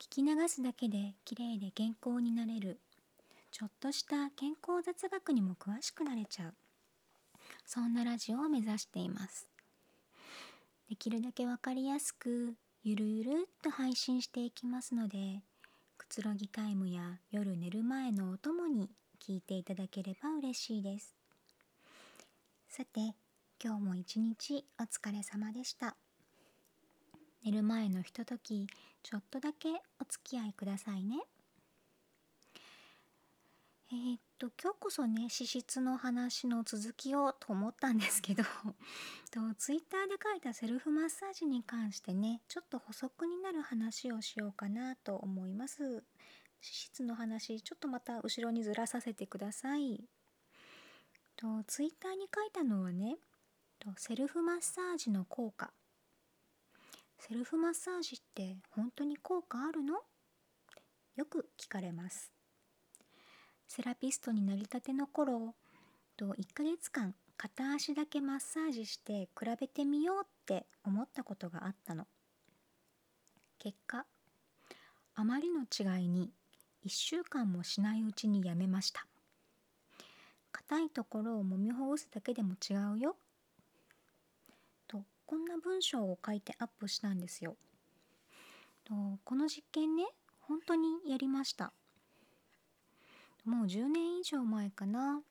聞き流すだけで綺麗で健康になれる。ちょっとした健康雑学にも詳しくなれちゃう。そんなラジオを目指しています。できるだけわかりやすくゆるゆるっと配信していきますのでくつろぎタイムや夜寝る前のお供に聞いていただければ嬉しいです。さて今日も一日お疲れ様でした。寝る前のひとときちょっとだけお付き合いくださいね。えー、っと今日こそね脂質の話の続きをと思ったんですけどとツイッターで書いたセルフマッサージに関してねちょっと補足になる話をしようかなと思います。脂質の話ちょっとまた後ろにずらさせてください。とツイッターに書いたのはねとセルフマッサージの効果。セルフマッサージって本当に効果あるの？よく聞かれます。セラピストになりたての頃と1ヶ月間片足だけマッサージして比べてみようって思ったことがあったの。結果あまりの違いに1週間もしないうちにやめました。硬いところを揉みほぐすだけでも違うよ。こんな文章を書いてアップしたんですよ。この実験ね本当にやりました。もう10年以上前かな。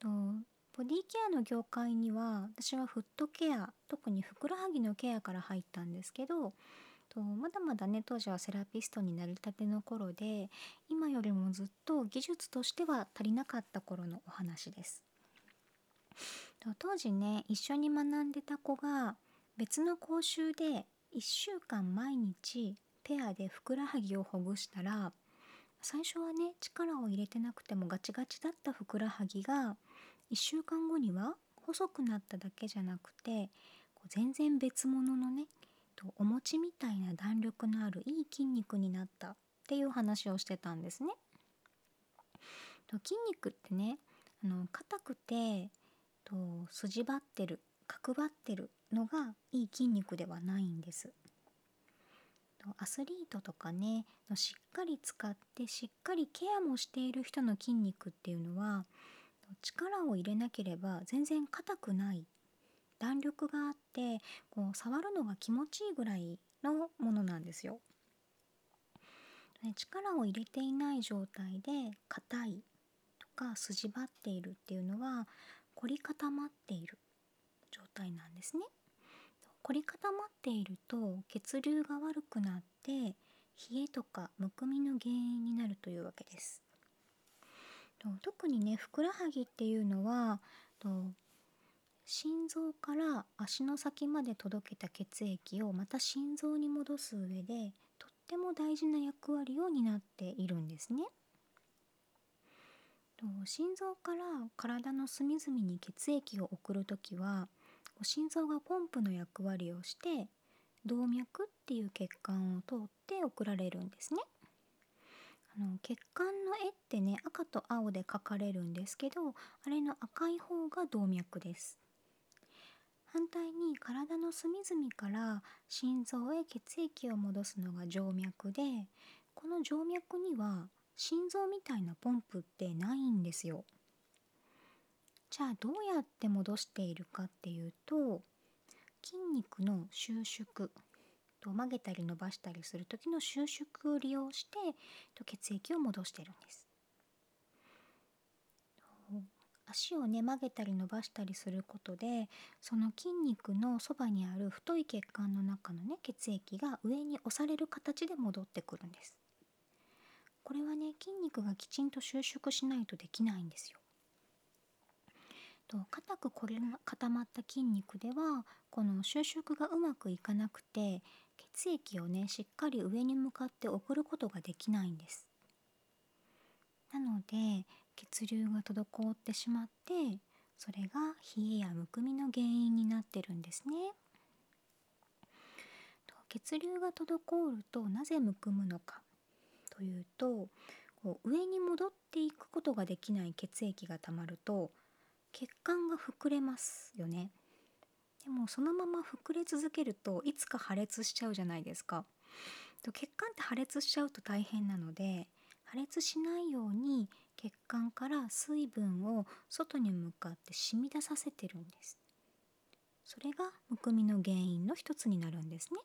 ボディケアの業界には私はフットケア特にふくらはぎのケアから入ったんですけどとまだまだね当時はセラピストになりたての頃で今よりもずっと技術としては足りなかった頃のお話です。当時ね一緒に学んでた子が別の講習で1週間毎日ペアでふくらはぎをほぐしたら最初はね力を入れてなくてもガチガチだったふくらはぎが1週間後には細くなっただけじゃなくてこう全然別物のねお餅みたいな弾力のあるいい筋肉になったっていう話をしてたんですね。筋肉ってねあの硬くてと筋張ってる角張ってるのがいい筋肉ではないんです。アスリートとかねしっかり使ってしっかりケアもしている人の筋肉っていうのは力を入れなければ全然硬くない弾力があってこう触るのが気持ちいいぐらいのものなんですよ。力を入れていない状態で硬いとか筋張っているっていうのは凝り固まっている状態なんですね。凝り固まっていると血流が悪くなって冷えとかむくみの原因になるというわけです。特にねふくらはぎっていうのは心臓から足の先まで届けた血液をまた心臓に戻す上でとっても大事な役割を担っているんですね。心臓から体の隅々に血液を送る時は心臓がポンプの役割をして動脈っていう血管を通って送られるんですね。あの血管の絵ってね赤と青で描かれるんですけどあれの赤い方が動脈です。反対に体の隅々から心臓へ血液を戻すのが静脈でこの静脈には心臓みたいなポンプってないんですよ。じゃあどうやって戻しているかっていうと筋肉の収縮と曲げたり伸ばしたりする時の収縮を利用してと血液を戻してるんです。足をね曲げたり伸ばしたりすることでその筋肉のそばにある太い血管の中のね血液が上に押される形で戻ってくるんです。これはね筋肉がきちんと収縮しないとできないんですよ。と硬くこれ固まった筋肉ではこの収縮がうまくいかなくて血液をねしっかり上に向かって送ることができないんです。なので血流が滞ってしまってそれが冷えやむくみの原因になってるんですね。血流が滞るとなぜむくむのかというとこう上に戻っていくことができない血液がたまると血管が膨れますよね。でもそのまま膨れ続けるといつか破裂しちゃうじゃないですか。血管って破裂しちゃうと大変なので破裂しないように血管から水分を外に向かって染み出させてるんです。それがむくみの原因の一つになるんですね。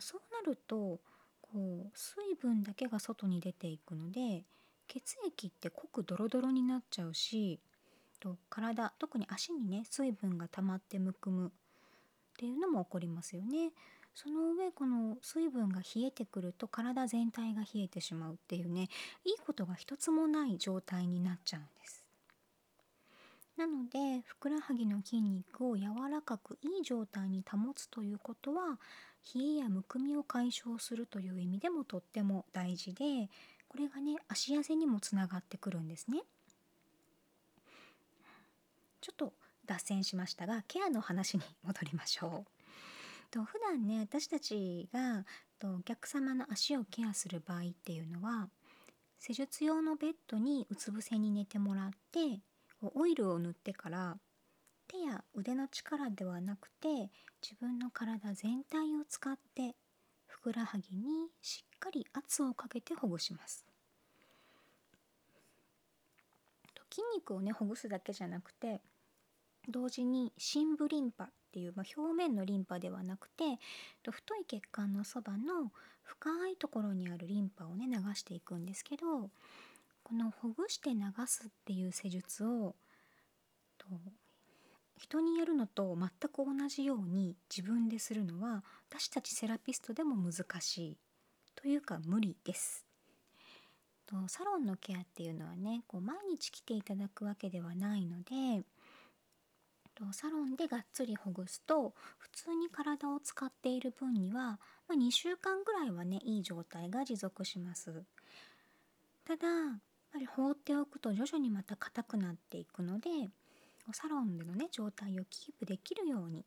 そうなるとこう水分だけが外に出ていくので血液って濃くドロドロになっちゃうしと体特に足にね水分が溜まってむくむっていうのも起こりますよね。その上この水分が冷えてくると体全体が冷えてしまうっていうねいいことが一つもない状態になっちゃうんです。なのでふくらはぎの筋肉を柔らかくいい状態に保つということは冷えやむくみを解消するという意味でもとっても大事でこれがね足痩せにもつながってくるんですね。ちょっと脱線しましたがケアの話に戻りましょう。と普段ね私たちがとお客様の足をケアする場合っていうのは施術用のベッドにうつ伏せに寝てもらってオイルを塗ってから手や腕の力ではなくて自分の体全体を使ってふくらはぎにしっかり圧をかけてほぐします。筋肉をねほぐすだけじゃなくて同時に深部リンパっていう、まあ、表面のリンパではなくて太い血管のそばの深いところにあるリンパをね流していくんですけどこのほぐして流すっていう施術をと人にやるのと全く同じように自分でするのは私たちセラピストでも難しいというか無理です。とサロンのケアっていうのはねこう毎日来ていただくわけではないのでとサロンでがっつりほぐすと普通に体を使っている分には、まあ、2週間ぐらいはねいい状態が持続します。ただやっぱり放っておくと徐々にまた硬くなっていくのでサロンでのね状態をキープできるように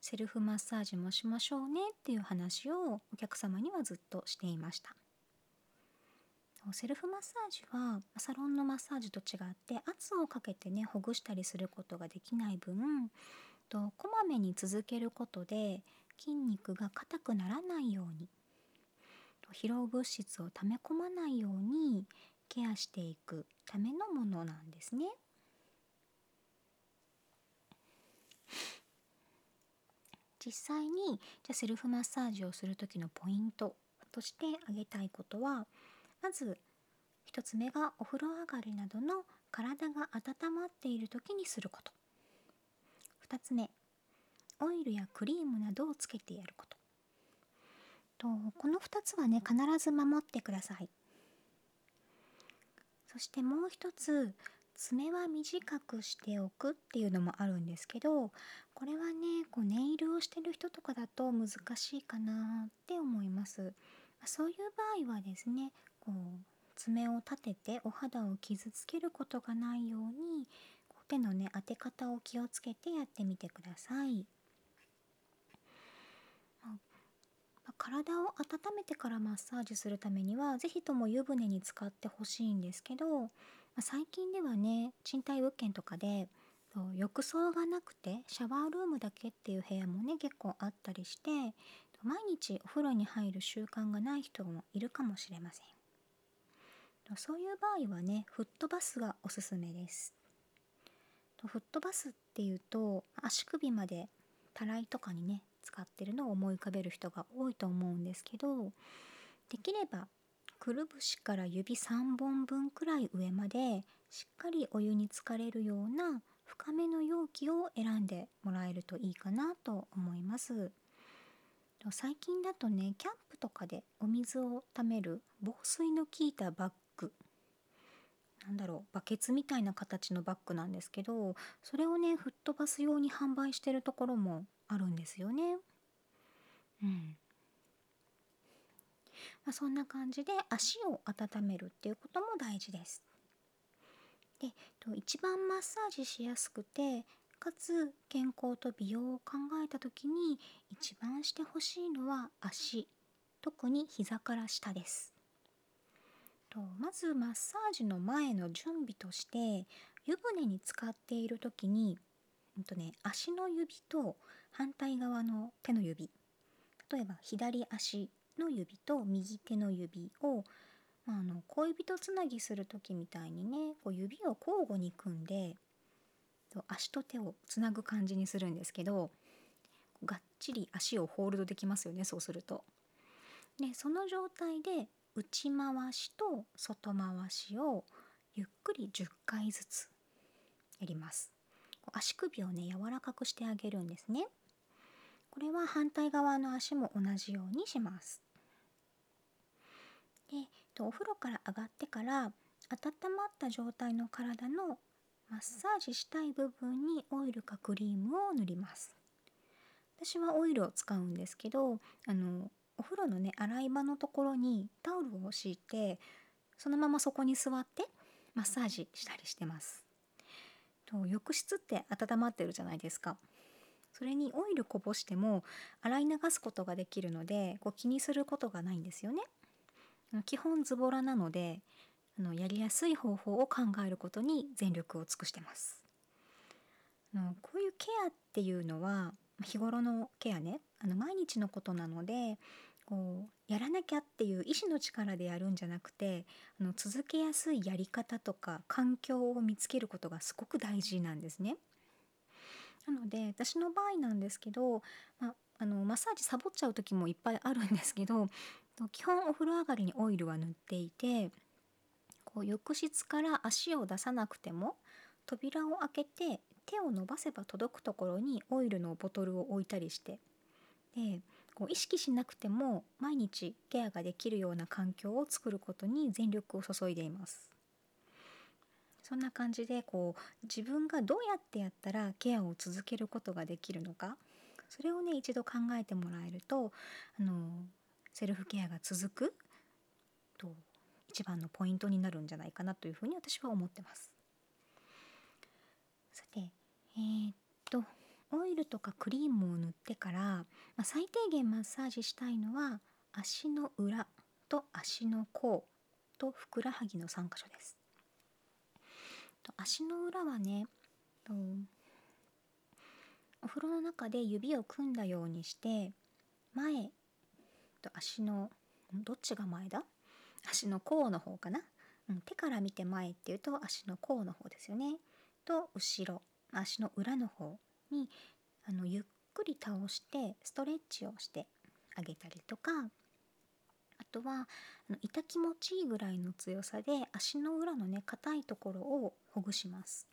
セルフマッサージもしましょうねっていう話をお客様にはずっとしていました。セルフマッサージはサロンのマッサージと違って圧をかけてねほぐしたりすることができない分とこまめに続けることで筋肉が硬くならないように疲労物質を溜め込まないようにケアしていくためのものなんですね。実際にじゃセルフマッサージをする時のポイントとして挙げたいことはまず1つ目がお風呂上がりなどの体が温まっている時にすること。2つ目オイルやクリームなどをつけてやること。とこの2つはね必ず守ってください。そしてもう一つ爪は短くしておくっていうのもあるんですけどこれはねこうネイルをしてる人とかだと難しいかなって思います。そういう場合はですねこう爪を立ててお肌を傷つけることがないように手のね当て方を気をつけてやってみてください。体を温めてからマッサージするためには是非とも湯船に浸かってほしいんですけど、最近ではね賃貸物件とかで浴槽がなくてシャワールームだけっていう部屋もね結構あったりして毎日お風呂に入る習慣がない人もいるかもしれません。そういう場合はねフットバスがおすすめですフットバスっていうと足首までたらいとかにね使ってるのを思い浮かべる人が多いと思うんですけどできればくるぶしから指3本分くらい上までしっかりお湯に浸かれるような深めの容器を選んでもらえるといいかなと思います最近だとねキャンプとかでお水をためる防水の効いたバッグなんだろうバケツみたいな形のバッグなんですけどそれをね吹っ飛ばすように販売してるところもあるんですよね。うん、まあ、そんな感じで足を温めるっていうことも大事です。で一番マッサージしやすくてかつ健康と美容を考えた時に一番してほしいのは足特に膝から下です。とまずマッサージの前の準備として湯船に浸かっている時に、うんとね、足の指と反対側の手の指例えば左足の指と右手の指を、まあ、あの恋人つなぎする時みたいにねこう指を交互に組んでと足と手をつなぐ感じにするんですけどがっちり足をホールドできますよねそうすると。でその状態で内回しと外回しをゆっくり10回ずつやります。足首をね柔らかくしてあげるんですね。これは反対側の足も同じようにします。でお風呂から上がってから温まった状態の体のマッサージしたい部分にオイルかクリームを塗ります私はオイルを使うんですけどあのお風呂のね洗い場のところにタオルを敷いてそのままそこに座ってマッサージしたりしてます。と浴室って温まってるじゃないですか。それにオイルこぼしても洗い流すことができるのでこう気にすることがないんですよね。基本ズボラなのであのやりやすい方法を考えることに全力を尽くしてます。あのこういうケアっていうのは日頃のケアねあの毎日のことなのでこうやらなきゃっていう意志の力でやるんじゃなくてあの続けやすいやり方とか環境を見つけることがすごく大事なんですね。なので私の場合なんですけど、まあのマッサージサボっちゃう時もいっぱいあるんですけど基本お風呂上がりにオイルは塗っていてこう浴室から足を出さなくても扉を開けて手を伸ばせば届くところにオイルのボトルを置いたりしてでこう意識しなくても毎日ケアができるような環境を作ることに全力を注いでいます。そんな感じでこう自分がどうやってやったらケアを続けることができるのかそれをね一度考えてもらえるとあのセルフケアが続くと一番のポイントになるんじゃないかなというふうに私は思ってます。さてえー、っとオイルとかクリームを塗ってから、まあ、最低限マッサージしたいのは足の裏と足の甲とふくらはぎの3箇所です。と足の裏はねとお風呂の中で指を組んだようにして前と足のどっちが前だ？足の甲の方かな、うん、手から見て前っていうと足の甲の方ですよね。と後ろ足の裏の方にあのゆっくり倒してストレッチをしてあげたりとかあとはあの痛気持ちいいぐらいの強さで足の裏のね硬いところをほぐします。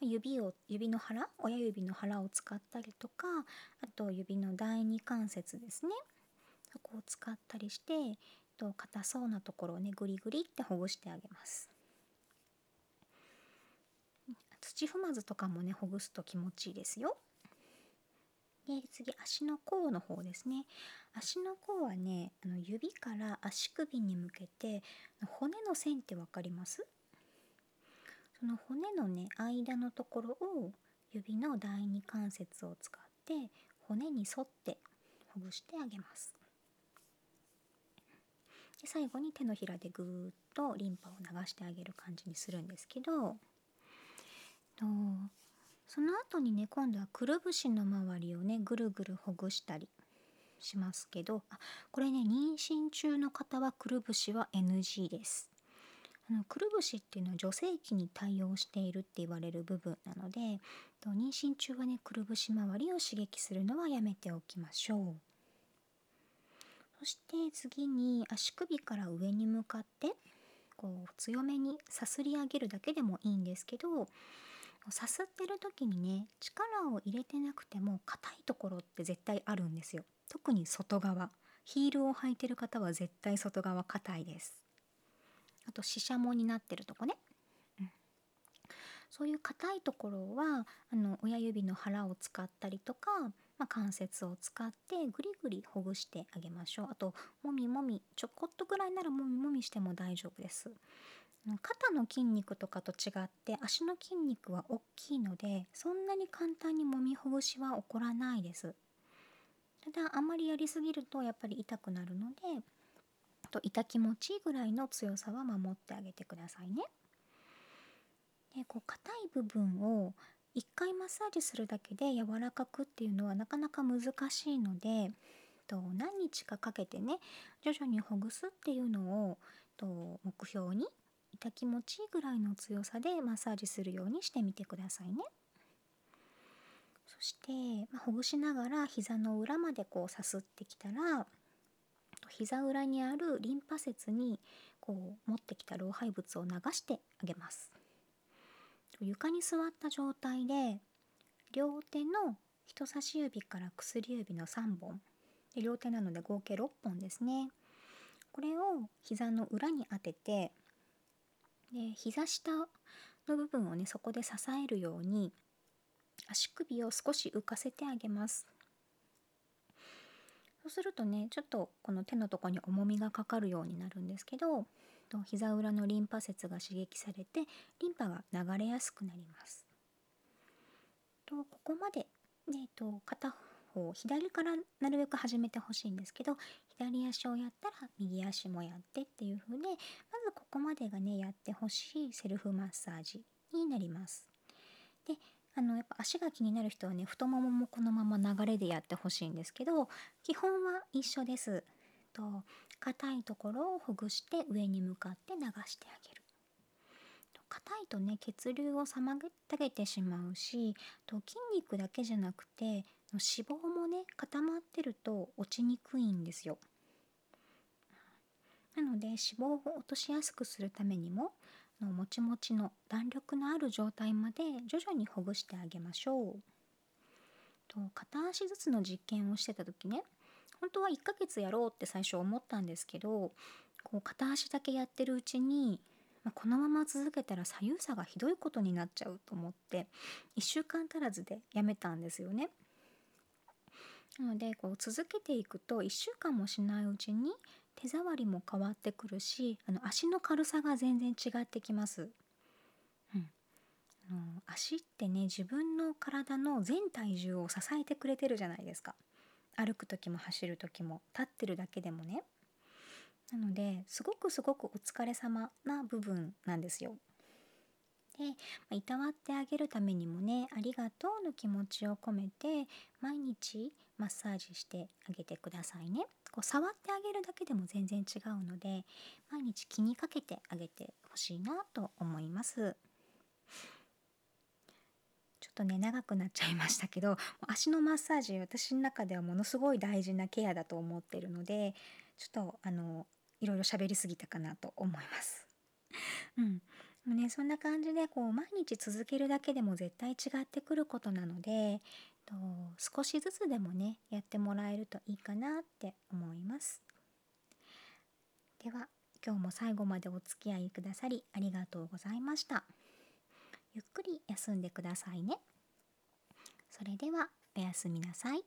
指を指の腹親指の腹を使ったりとかあと指の第二関節ですねそこを使ったりしてと硬そうなところをねグリグリってほぐしてあげます。土踏まずとかもねほぐすと気持ちいいですよ。で次足の甲の方ですね足の甲はねあの指から足首に向けて骨の線って分かります？その骨のね間のところを指の第二関節を使って骨に沿ってほぐしてあげますで最後に手のひらでぐーっとリンパを流してあげる感じにするんですけどとその後にね今度はくるぶしの周りをねぐるぐるほぐしたりしますけどあこれね妊娠中の方はくるぶしは NG です。あのくるぶしっていうのは女性器に対応しているって言われる部分なので妊娠中はねくるぶし周りを刺激するのはやめておきましょう。そして次に足首から上に向かってこう強めにさすり上げるだけでもいいんですけどさすってる時にね力を入れてなくても硬いところって絶対あるんですよ。特に外側。ヒールを履いてる方は絶対外側硬いです。あとししゃもになってるとこね、うん、そういう硬いところはあの親指の腹を使ったりとかまあ、関節を使ってぐりぐりほぐしてあげましょう。あともみもみちょこっとぐらいならもみもみしても大丈夫です。肩の筋肉とかと違って足の筋肉は大きいのでそんなに簡単にもみほぐしは起こらないです。ただあんまりやりすぎるとやっぱり痛くなるのでと痛気持ちいいぐらいの強さは守ってあげてくださいね。でこう硬い部分を1回マッサージするだけで柔らかくっていうのはなかなか難しいのでと何日かかけてね徐々にほぐすっていうのをと目標に痛気持ちいいぐらいの強さでマッサージするようにしてみてくださいね。そして、ま、ほぐしながら膝の裏までこうさすってきたら膝裏にあるリンパ節にこう持ってきた老廃物を流してあげます。床に座った状態で両手の人差し指から薬指の3本で両手なので合計6本ですね。これを膝の裏に当ててで膝下の部分をねそこで支えるように足首を少し浮かせてあげます。そうするとねちょっとこの手のとこに重みがかかるようになるんですけどと膝裏のリンパ節が刺激されてリンパが流れやすくなりますとここまで、ね、と片方左からなるべく始めてほしいんですけど左足をやったら右足もやってっていう風でまずここまでがねやってほしいセルフマッサージになります。であのやっぱ足が気になる人はね太もももこのまま流れでやってほしいんですけど基本は一緒です。と硬いところをほぐして上に向かって流してあげる。硬いとね血流を妨げてしまうしと筋肉だけじゃなくて脂肪もね固まってると落ちにくいんですよ。なので脂肪を落としやすくするためにものもちもちの弾力のある状態まで徐々にほぐしてあげましょう。と片足ずつの実験をしてた時ね本当は1ヶ月やろうって最初思ったんですけどこう片足だけやってるうちにま、このまま続けたら左右差がひどいことになっちゃうと思って1週間足らずでやめたんですよね。なのでこう続けていくと1週間もしないうちに手触りも変わってくるしあの足の軽さが全然違ってきます。足ってね自分の体の全体重を支えてくれてるじゃないですか。歩く時も走る時も立ってるだけでもねなのですごくすごくお疲れ様な部分なんですよ。で、ま、いたわってあげるためにもねありがとうの気持ちを込めて毎日マッサージしてあげてくださいね。こう触ってあげるだけでも全然違うので毎日気にかけてあげてほしいなと思います。とね長くなっちゃいましたけど足のマッサージ私の中ではものすごい大事なケアだと思ってるのでちょっとあのいろいろ喋りすぎたかなと思います。うん。もね、そんな感じでこう毎日続けるだけでも絶対違ってくることなのでと少しずつでもねやってもらえるといいかなって思いますでは今日も最後までお付き合いくださりありがとうございましたゆっくり休んでくださいね。それではおやすみなさい。